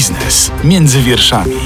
Biznes między wierszami.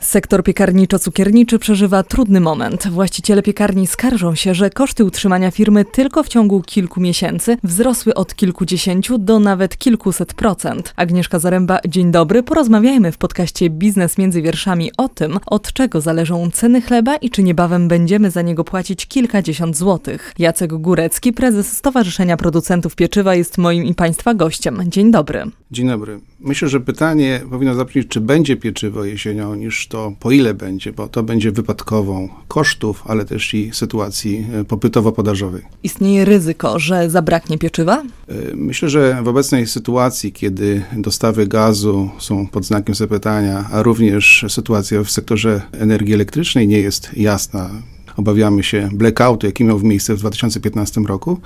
Sektor piekarniczo-cukierniczy przeżywa trudny moment. Właściciele piekarni skarżą się, że koszty utrzymania firmy tylko w ciągu kilku miesięcy wzrosły od kilkudziesięciu do nawet kilkuset procent. Agnieszka Zaręba, dzień dobry. Porozmawiajmy w podcaście Biznes między wierszami o tym, od czego zależą ceny chleba i czy niebawem będziemy za niego płacić kilkadziesiąt złotych. Jacek Górecki, prezes Stowarzyszenia Producentów Pieczywa jest moim i Państwa gościem. Dzień dobry. Dzień dobry. Myślę, że pytanie powinno zabrzmieć, czy będzie pieczywo jesienią, niż to po ile będzie, bo to będzie wypadkową kosztów, ale też i sytuacji e, popytowo-podażowej. Istnieje ryzyko, że zabraknie pieczywa? E, myślę, że w obecnej sytuacji, kiedy dostawy gazu są pod znakiem zapytania, a również sytuacja w sektorze energii elektrycznej nie jest jasna, obawiamy się blackoutu, jaki miał miejsce w 2015 roku,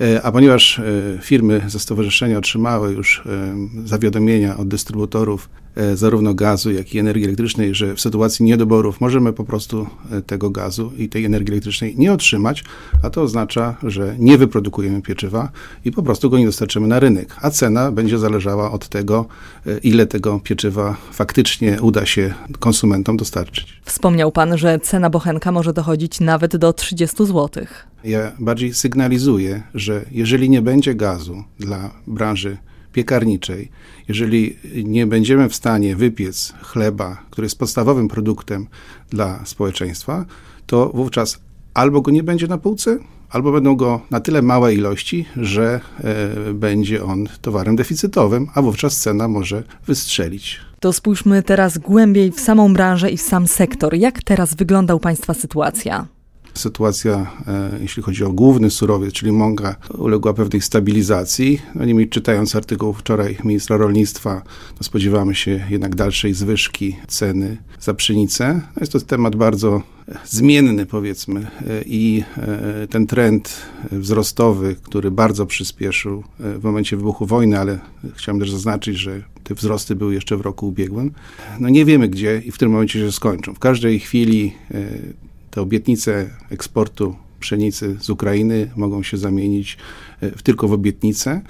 e, a ponieważ e, firmy ze stowarzyszenia otrzymały już e, zawiadomienia od dystrybutorów zarówno gazu, jak i energii elektrycznej, że w sytuacji niedoborów możemy po prostu e, tego gazu i tej energii elektrycznej nie otrzymać, a to oznacza, że nie wyprodukujemy pieczywa i po prostu go nie dostarczymy na rynek, a cena będzie zależała od tego, e, ile tego pieczywa faktycznie uda się konsumentom dostarczyć. Wspomniał Pan, że cena bochenka może dochodzić nawet do 30 zł. Ja bardziej sygnalizuję, że jeżeli nie będzie gazu dla branży piekarniczej, jeżeli nie będziemy w stanie wypiec chleba, który jest podstawowym produktem dla społeczeństwa, to wówczas albo go nie będzie na półce, albo będą go na tyle małe ilości, że e, będzie on towarem deficytowym, a wówczas cena może wystrzelić. To spójrzmy teraz głębiej w samą branżę i w sam sektor. Jak teraz wygląda u Państwa sytuacja? Sytuacja, e, jeśli chodzi o główny surowiec, czyli mąka, uległa pewnej stabilizacji. No niemniej czytając artykuł wczoraj ministra rolnictwa, no spodziewamy się jednak dalszej zwyżki ceny za pszenicę. No jest to temat bardzo zmienny, powiedzmy, e, i e, ten trend wzrostowy, który bardzo przyspieszył w momencie wybuchu wojny, ale chciałem też zaznaczyć, że te wzrosty były jeszcze w roku ubiegłym. No nie wiemy gdzie i w którym momencie się skończą. W każdej chwili te obietnice eksportu pszenicy z Ukrainy mogą się zamienić e, w tylko w obietnice.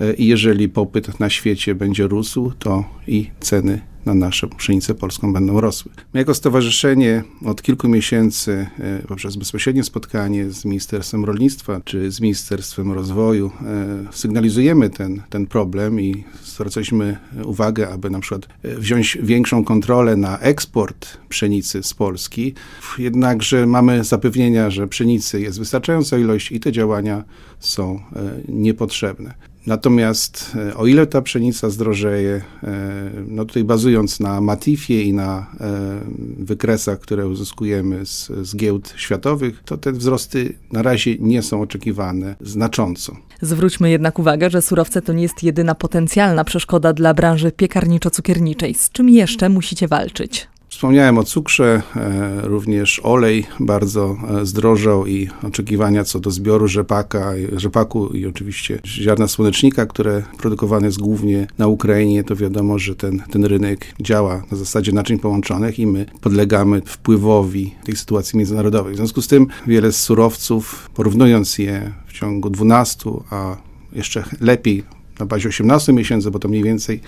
E, I jeżeli popyt na świecie będzie rósł, to i ceny na naszą pszenicę polską będą rosły. My jako stowarzyszenie od kilku miesięcy e, poprzez bezpośrednie spotkanie z Ministerstwem Rolnictwa czy z Ministerstwem Rozwoju e, sygnalizujemy ten, ten problem i zwracaliśmy uwagę, aby na przykład wziąć większą kontrolę na eksport pszenicy z Polski. Jednakże mamy zapewnienia, że pszenicy jest wystarczająca ilość i te działania są niepotrzebne. Natomiast e, o ile ta pszenica zdrożeje, e, no tutaj bazując na Matifie i na e, wykresach, które uzyskujemy z, z giełd światowych, to te wzrosty na razie nie są oczekiwane znacząco. Zwróćmy jednak uwagę, że surowce to nie jest jedyna potencjalna przeszkoda dla branży piekarniczo-cukierniczej. Z czym jeszcze musicie walczyć? Wspomniałem o cukrze, e, również olej bardzo e, zdrożał i oczekiwania co do zbioru rzepaka, rzepaku i oczywiście ziarna słonecznika, które produkowane jest głównie na Ukrainie, to wiadomo, że ten, ten rynek działa na zasadzie naczyń połączonych i my podlegamy wpływowi tej sytuacji międzynarodowej. W związku z tym wiele z surowców, porównując je w ciągu 12, a jeszcze lepiej na bazie 18 miesięcy, bo to mniej więcej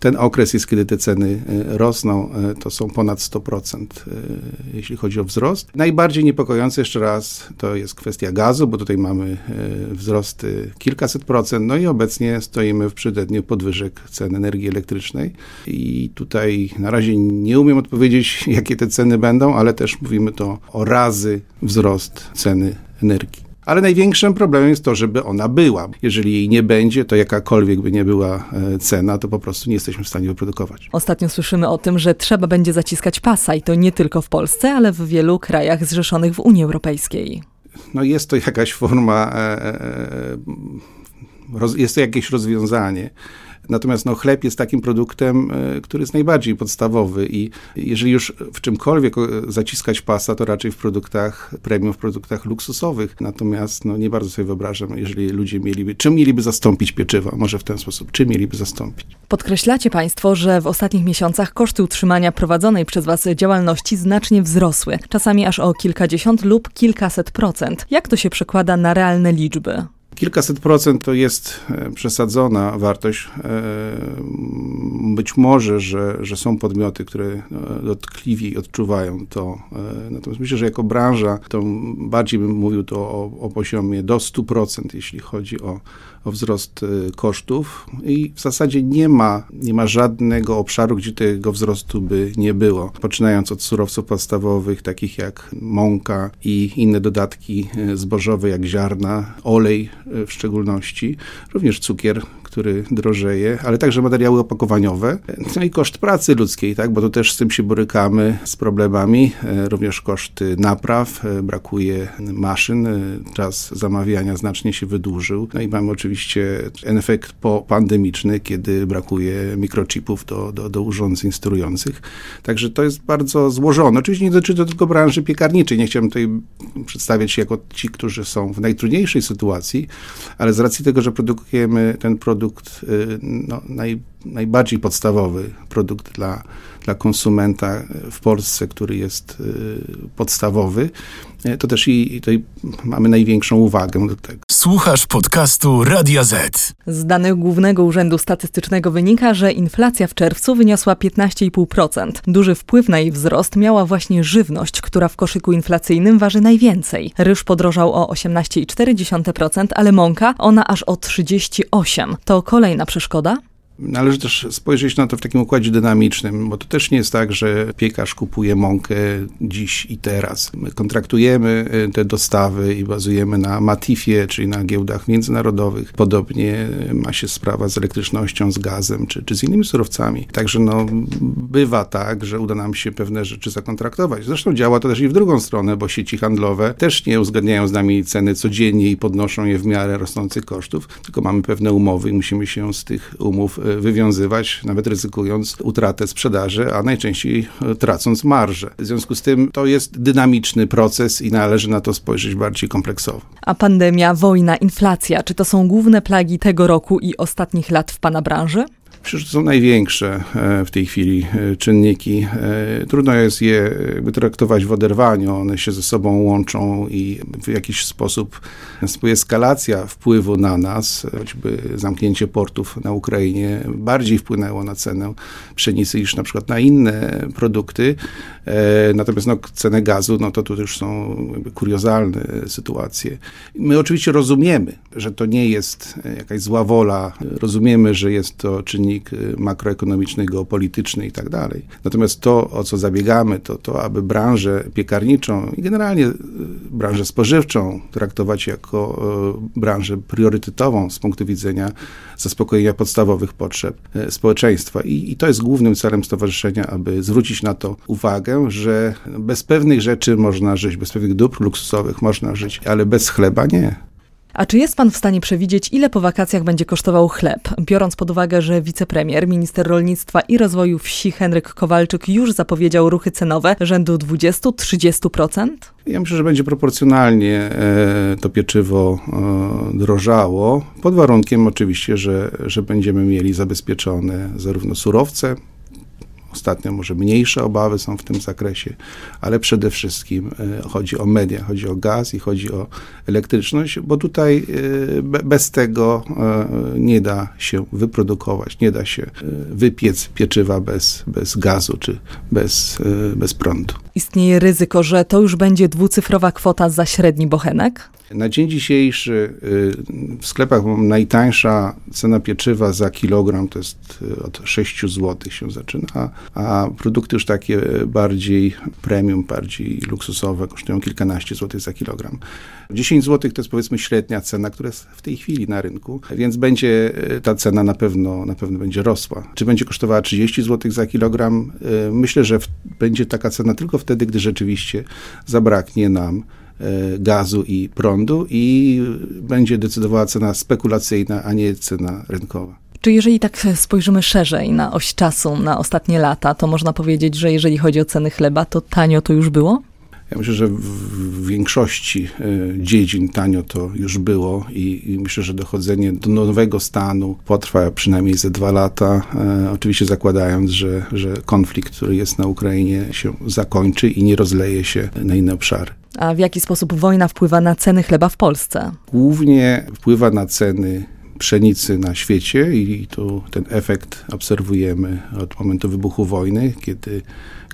ten okres jest, kiedy te ceny e, rosną, e, to są ponad 100%, e, jeśli chodzi o wzrost. Najbardziej niepokojące jeszcze raz to jest kwestia gazu, bo tutaj mamy wzrosty kilkaset procent, no i obecnie stoimy w przededniu podwyżek cen energii elektrycznej i tutaj na razie nie umiem odpowiedzieć, jakie te ceny będą, ale też mówimy to o razy wzrost ceny energii ale największym problemem jest to, żeby ona była. Jeżeli jej nie będzie, to jakakolwiek by nie była e, cena, to po prostu nie jesteśmy w stanie wyprodukować. Ostatnio słyszymy o tym, że trzeba będzie zaciskać pasa i to nie tylko w Polsce, ale w wielu krajach zrzeszonych w Unii Europejskiej. No jest to jakaś forma, e, e, jest to jakieś rozwiązanie. Natomiast no, chleb jest takim produktem, e, który jest najbardziej podstawowy i jeżeli już w czymkolwiek zaciskać pasa, to raczej w produktach premium, w produktach luksusowych. Natomiast no, nie bardzo sobie wyobrażam, jeżeli ludzie mieliby, czym mieliby zastąpić pieczywo? Może w ten sposób, czym mieliby zastąpić? Podkreślacie Państwo, że w ostatnich miesiącach koszty utrzymania prowadzonej przez Was działalności znacznie wzrosły, czasami aż o kilkadziesiąt lub kilkaset procent. Jak to się przekłada na realne liczby? Kilkaset procent to jest e, przesadzona wartość. E, być może, że, że są podmioty, które e, dotkliwiej odczuwają to. Natomiast myślę, że jako branża to bardziej bym mówił to o, o poziomie do 100%, jeśli chodzi o, o wzrost kosztów i w zasadzie nie ma, nie ma żadnego obszaru, gdzie tego wzrostu by nie było. Poczynając od surowców podstawowych, takich jak mąka i inne dodatki zbożowe, jak ziarna, olej w szczególności, również cukier, który drożeje, ale także materiały opakowaniowe, no i koszt pracy ludzkiej, tak, bo tu też z tym się borykamy, z problemami, e, również koszty napraw, e, brakuje maszyn, e, czas zamawiania znacznie się wydłużył, no i mamy oczywiście efekt popandemiczny, kiedy brakuje mikrochipów do, do, do urządzeń sterujących, także to jest bardzo złożone. Oczywiście nie dotyczy to tylko branży piekarniczej, nie chciałem tutaj przedstawiać się jako ci, którzy są w najtrudniejszej sytuacji, ale z racji tego, że produkujemy ten produkt y, no, naj, najbardziej podstawowy, produkt dla, dla konsumenta w Polsce, który jest y, podstawowy, y, to też i tutaj mamy największą uwagę do tego. Słuchasz podcastu Radia Z. Z danych Głównego Urzędu Statystycznego wynika, że inflacja w czerwcu wyniosła 15,5%. Duży wpływ na jej wzrost miała właśnie żywność, która w koszyku inflacyjnym waży najwięcej. Ryż podrożał o 18,4%, ale mąka ona aż o 38%. To kolejna przeszkoda? Należy też spojrzeć na to w takim układzie dynamicznym, bo to też nie jest tak, że piekarz kupuje mąkę dziś i teraz. My kontraktujemy y, te dostawy i bazujemy na Matifie, czyli na giełdach międzynarodowych. Podobnie ma się sprawa z elektrycznością, z gazem czy, czy z innymi surowcami. Także no, bywa tak, że uda nam się pewne rzeczy zakontraktować. Zresztą działa to też i w drugą stronę, bo sieci handlowe też nie uzgadniają z nami ceny codziennie i podnoszą je w miarę rosnących kosztów, tylko mamy pewne umowy i musimy się z tych umów y, wywiązywać, nawet ryzykując utratę sprzedaży, a najczęściej e, tracąc marżę. W związku z tym to jest dynamiczny proces i należy na to spojrzeć bardziej kompleksowo. A pandemia, wojna, inflacja, czy to są główne plagi tego roku i ostatnich lat w Pana branży? Że to są największe e, w tej chwili e, czynniki. E, trudno jest je traktować w oderwaniu, one się ze sobą łączą i w jakiś sposób eskalacja wpływu na nas, choćby zamknięcie portów na Ukrainie, bardziej wpłynęło na cenę pszenicy niż na przykład na inne produkty. Natomiast no, cenę gazu, no to tu już są kuriozalne sytuacje. My oczywiście rozumiemy, że to nie jest jakaś zła wola, rozumiemy, że jest to czynnik y, makroekonomiczny, geopolityczny i tak dalej. Natomiast to, o co zabiegamy, to to, aby branżę piekarniczą i generalnie y, branżę spożywczą traktować jako y, branżę priorytetową z punktu widzenia zaspokojenia podstawowych potrzeb społeczeństwa. I, I to jest głównym celem stowarzyszenia, aby zwrócić na to uwagę, że bez pewnych rzeczy można żyć, bez pewnych dóbr luksusowych można żyć, ale bez chleba nie. A czy jest pan w stanie przewidzieć, ile po wakacjach będzie kosztował chleb, biorąc pod uwagę, że wicepremier, minister rolnictwa i rozwoju wsi Henryk Kowalczyk już zapowiedział ruchy cenowe rzędu 20-30%? Ja myślę, że będzie proporcjonalnie e, to pieczywo e, drożało, pod warunkiem oczywiście, że, że będziemy mieli zabezpieczone zarówno surowce, Ostatnio może mniejsze obawy są w tym zakresie, ale przede wszystkim e, chodzi o media, chodzi o gaz i chodzi o elektryczność, bo tutaj e, bez tego e, nie da się wyprodukować, nie da się wypiec pieczywa bez, bez gazu czy bez, bez prądu. Istnieje ryzyko, że to już będzie dwucyfrowa kwota za średni bochenek? Na dzień dzisiejszy y, w sklepach najtańsza cena pieczywa za kilogram to jest y, od 6 zł się zaczyna, a produkty już takie bardziej premium, bardziej luksusowe kosztują kilkanaście złotych za kilogram. 10 zł to jest powiedzmy średnia cena, która jest w tej chwili na rynku, więc będzie y, ta cena na pewno, na pewno będzie rosła. Czy będzie kosztowała 30 zł za kilogram? Myślę, że będzie taka cena tylko wtedy, gdy rzeczywiście zabraknie nam gazu i prądu i będzie decydowała cena spekulacyjna, a nie cena rynkowa. Czy jeżeli tak spojrzymy szerzej na oś czasu, na ostatnie lata, to można powiedzieć, że jeżeli chodzi o ceny chleba, to tanio to już było? Ja myślę, że w większości e, dziedzin tanio to już było i, i myślę, że dochodzenie do nowego stanu potrwa przynajmniej ze dwa lata, e, oczywiście zakładając, że, że konflikt, który jest na Ukrainie się zakończy i nie rozleje się na inne obszary. A w jaki sposób wojna wpływa na ceny chleba w Polsce? Głównie wpływa na ceny pszenicy na świecie i tu ten efekt obserwujemy od momentu wybuchu wojny, kiedy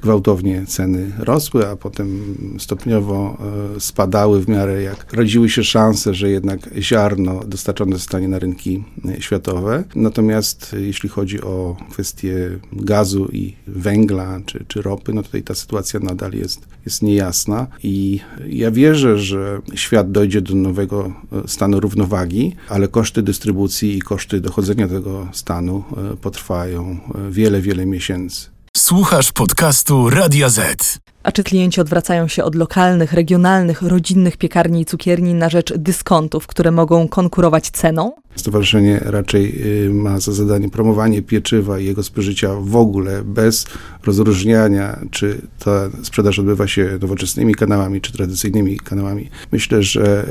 gwałtownie ceny rosły, a potem stopniowo e, spadały w miarę jak rodziły się szanse, że jednak ziarno dostarczone zostanie na rynki e, światowe. Natomiast e, jeśli chodzi o kwestie gazu i węgla czy, czy ropy, no tutaj ta sytuacja nadal jest, jest niejasna i ja wierzę, że świat dojdzie do nowego stanu równowagi, ale koszty dystrybucji i koszty dochodzenia do tego stanu potrwają wiele, wiele miesięcy. Słuchasz podcastu Radia Z. A czy klienci odwracają się od lokalnych, regionalnych, rodzinnych piekarni i cukierni na rzecz dyskontów, które mogą konkurować ceną? Stowarzyszenie raczej y, ma za zadanie promowanie pieczywa i jego spożycia w ogóle, bez rozróżniania, czy ta sprzedaż odbywa się nowoczesnymi kanałami, czy tradycyjnymi kanałami. Myślę, że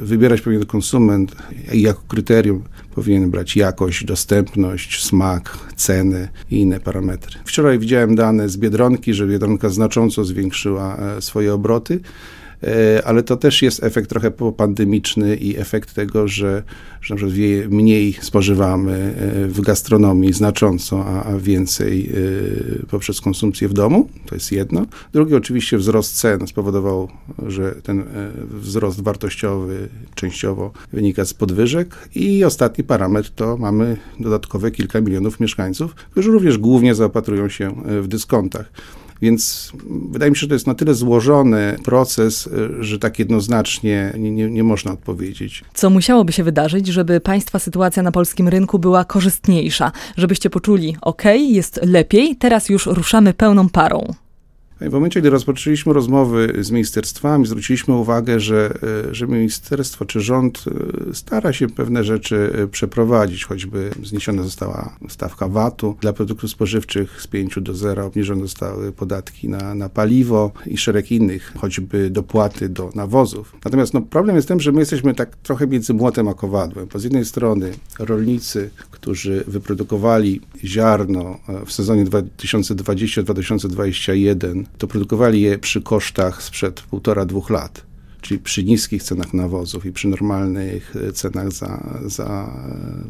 y, wybierać powinien konsument i jako kryterium powinien brać jakość, dostępność, smak, ceny i inne parametry. Wczoraj widziałem dane z Biedronki, że Biedronka znacząco zwiększyła e, swoje obroty. E, ale to też jest efekt trochę popandemiczny i efekt tego, że, że mniej spożywamy e, w gastronomii znacząco, a, a więcej poprzez konsumpcję w domu. To jest jedno. Drugie, oczywiście wzrost cen spowodował, że ten wzrost wartościowy częściowo wynika z podwyżek. I ostatni parametr to mamy dodatkowe kilka milionów mieszkańców, którzy również głównie zaopatrują się w dyskontach. Więc wydaje mi się, że to jest na tyle złożony proces, że tak jednoznacznie nie, nie, nie można odpowiedzieć. Co musiałoby się wydarzyć, żeby Państwa sytuacja na polskim rynku była korzystniejsza? Żebyście poczuli, ok, jest lepiej, teraz już ruszamy pełną parą. W momencie, gdy rozpoczęliśmy rozmowy z ministerstwami, zwróciliśmy uwagę, że, e, że ministerstwo czy rząd e, stara się pewne rzeczy e, przeprowadzić, choćby zniesiona została stawka VAT-u dla produktów spożywczych z 5 do 0, obniżone zostały podatki na, na paliwo i szereg innych, choćby dopłaty do nawozów. Natomiast no, problem jest ten, że my jesteśmy tak trochę między młotem a kowadłem. Bo z jednej strony rolnicy, którzy wyprodukowali ziarno w sezonie 2020-2021 to produkowali je przy kosztach sprzed półtora, dwóch lat czyli przy niskich cenach nawozów i przy normalnych e, cenach za, za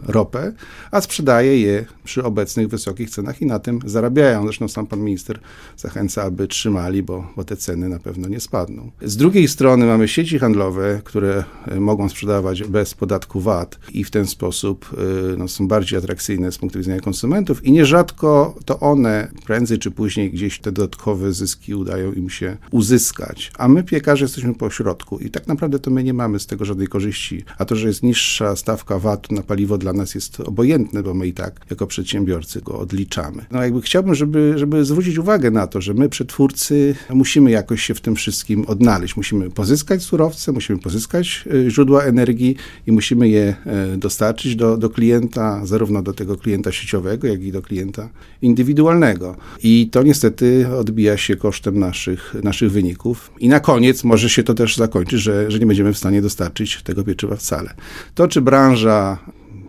ropę, a sprzedaje je przy obecnych wysokich cenach i na tym zarabiają. Zresztą sam pan minister zachęca, aby trzymali, bo, bo te ceny na pewno nie spadną. Z drugiej strony mamy sieci handlowe, które e, mogą sprzedawać bez podatku VAT i w ten sposób e, no, są bardziej atrakcyjne z punktu widzenia konsumentów i nierzadko to one prędzej czy później gdzieś te dodatkowe zyski udają im się uzyskać, a my piekarze jesteśmy po środku i tak naprawdę to my nie mamy z tego żadnej korzyści. A to, że jest niższa stawka VAT na paliwo dla nas jest obojętne, bo my i tak jako przedsiębiorcy go odliczamy. No jakby chciałbym, żeby, żeby zwrócić uwagę na to, że my przetwórcy musimy jakoś się w tym wszystkim odnaleźć. Musimy pozyskać surowce, musimy pozyskać e, źródła energii i musimy je e, dostarczyć do, do klienta, zarówno do tego klienta sieciowego, jak i do klienta indywidualnego. I to niestety odbija się kosztem naszych, naszych wyników. I na koniec może się to też zakończy, że, że nie będziemy w stanie dostarczyć tego pieczywa wcale. To, czy branża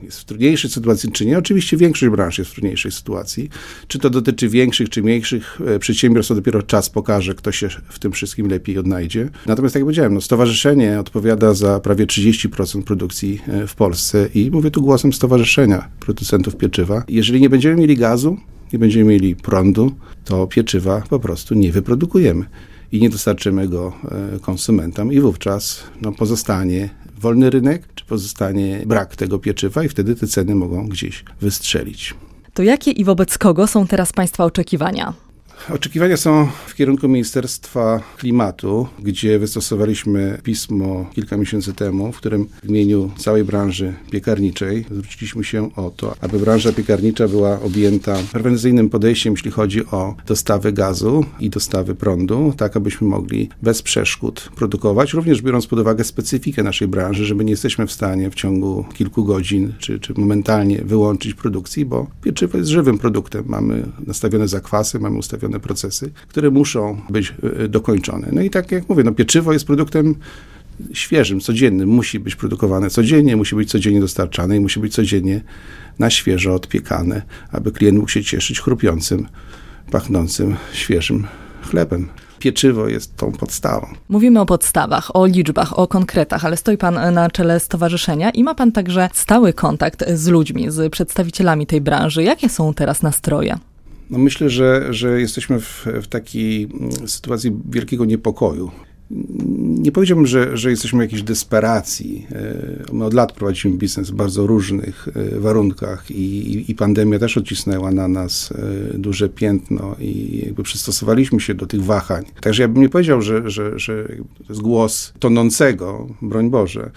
jest w trudniejszej sytuacji, czy nie. Oczywiście większość branż jest w trudniejszej sytuacji. Czy to dotyczy większych, czy mniejszych e, przedsiębiorstw, to dopiero czas pokaże, kto się w tym wszystkim lepiej odnajdzie. Natomiast, tak jak powiedziałem, no, stowarzyszenie odpowiada za prawie 30% produkcji e, w Polsce i mówię tu głosem stowarzyszenia producentów pieczywa. Jeżeli nie będziemy mieli gazu, nie będziemy mieli prądu, to pieczywa po prostu nie wyprodukujemy i nie dostarczymy go e, konsumentom i wówczas no, pozostanie wolny rynek, czy pozostanie brak tego pieczywa i wtedy te ceny mogą gdzieś wystrzelić. To jakie i wobec kogo są teraz Państwa oczekiwania? Oczekiwania są w kierunku Ministerstwa Klimatu, gdzie wystosowaliśmy pismo kilka miesięcy temu, w którym w imieniu całej branży piekarniczej zwróciliśmy się o to, aby branża piekarnicza była objęta prewencyjnym podejściem, jeśli chodzi o dostawy gazu i dostawy prądu, tak abyśmy mogli bez przeszkód produkować, również biorąc pod uwagę specyfikę naszej branży, że my nie jesteśmy w stanie w ciągu kilku godzin czy, czy momentalnie wyłączyć produkcji, bo pieczywo jest żywym produktem. Mamy nastawione zakwasy, mamy ustawione pewne procesy, które muszą być y, dokończone. No i tak jak mówię, no pieczywo jest produktem świeżym, codziennym. Musi być produkowane codziennie, musi być codziennie dostarczane i musi być codziennie na świeżo odpiekane, aby klient mógł się cieszyć chrupiącym, pachnącym, świeżym chlebem. Pieczywo jest tą podstawą. Mówimy o podstawach, o liczbach, o konkretach, ale stoi Pan na czele stowarzyszenia i ma Pan także stały kontakt z ludźmi, z przedstawicielami tej branży. Jakie są teraz nastroje? No myślę, że, że jesteśmy w, w takiej mm, sytuacji wielkiego niepokoju nie powiedziałbym, że, że jesteśmy w jakiejś desperacji. E, my od lat prowadzimy biznes w bardzo różnych e, warunkach i, i, pandemia też odcisnęła na nas e, duże piętno i jakby przystosowaliśmy się do tych wahań. Także ja bym nie powiedział, że, że, że to jest głos tonącego, broń Boże.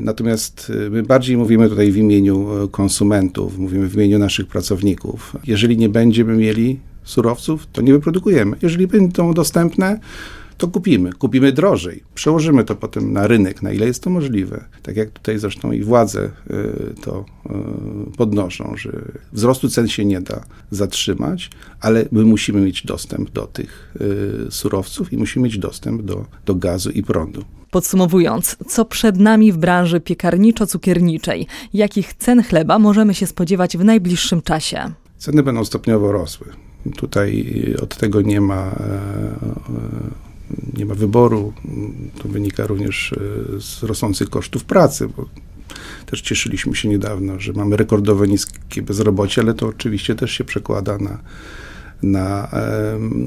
Natomiast my bardziej mówimy tutaj w imieniu konsumentów, mówimy w imieniu naszych pracowników. Jeżeli nie będziemy mieli surowców, to nie wyprodukujemy. Jeżeli będą dostępne, to kupimy. Kupimy drożej. Przełożymy to potem na rynek, na ile jest to możliwe. Tak jak tutaj zresztą i władze y, to y, podnoszą, że wzrostu cen się nie da zatrzymać, ale my musimy mieć dostęp do tych y, surowców i musimy mieć dostęp do, do gazu i prądu. Podsumowując, co przed nami w branży piekarniczo-cukierniczej? Jakich cen chleba możemy się spodziewać w najbliższym czasie? Ceny będą stopniowo rosły. Tutaj od tego nie ma nie ma wyboru. To wynika również e, z rosnących kosztów pracy, bo też cieszyliśmy się niedawno, że mamy rekordowo niskie bezrobocie, ale to oczywiście też się przekłada na, na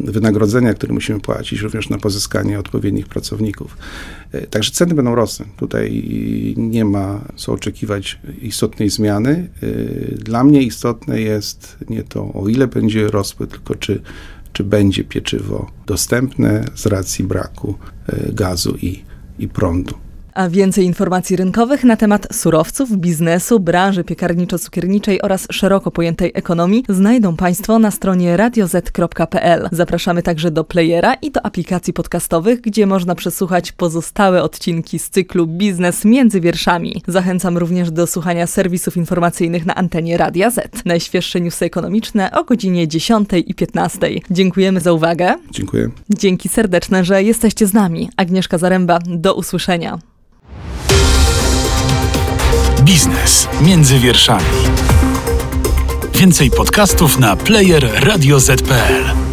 wynagrodzenia, które musimy płacić, również na pozyskanie odpowiednich pracowników. E, także ceny będą rosły. Tutaj nie ma co oczekiwać istotnej zmiany. E, dla mnie istotne jest nie to, o ile będzie rosły, tylko czy czy będzie pieczywo dostępne z racji braku e, gazu i, i prądu. A więcej informacji rynkowych na temat surowców, biznesu, branży piekarniczo-cukierniczej oraz szeroko pojętej ekonomii znajdą Państwo na stronie radioz.pl. Zapraszamy także do playera i do aplikacji podcastowych, gdzie można przesłuchać pozostałe odcinki z cyklu Biznes między wierszami. Zachęcam również do słuchania serwisów informacyjnych na antenie Radia Z. Najświeższe newsy ekonomiczne o godzinie 10 i 15. Dziękujemy za uwagę. Dziękuję. Dzięki serdeczne, że jesteście z nami. Agnieszka Zaręba, do usłyszenia. Biznes między wierszami. Więcej podcastów na player radioz.pl.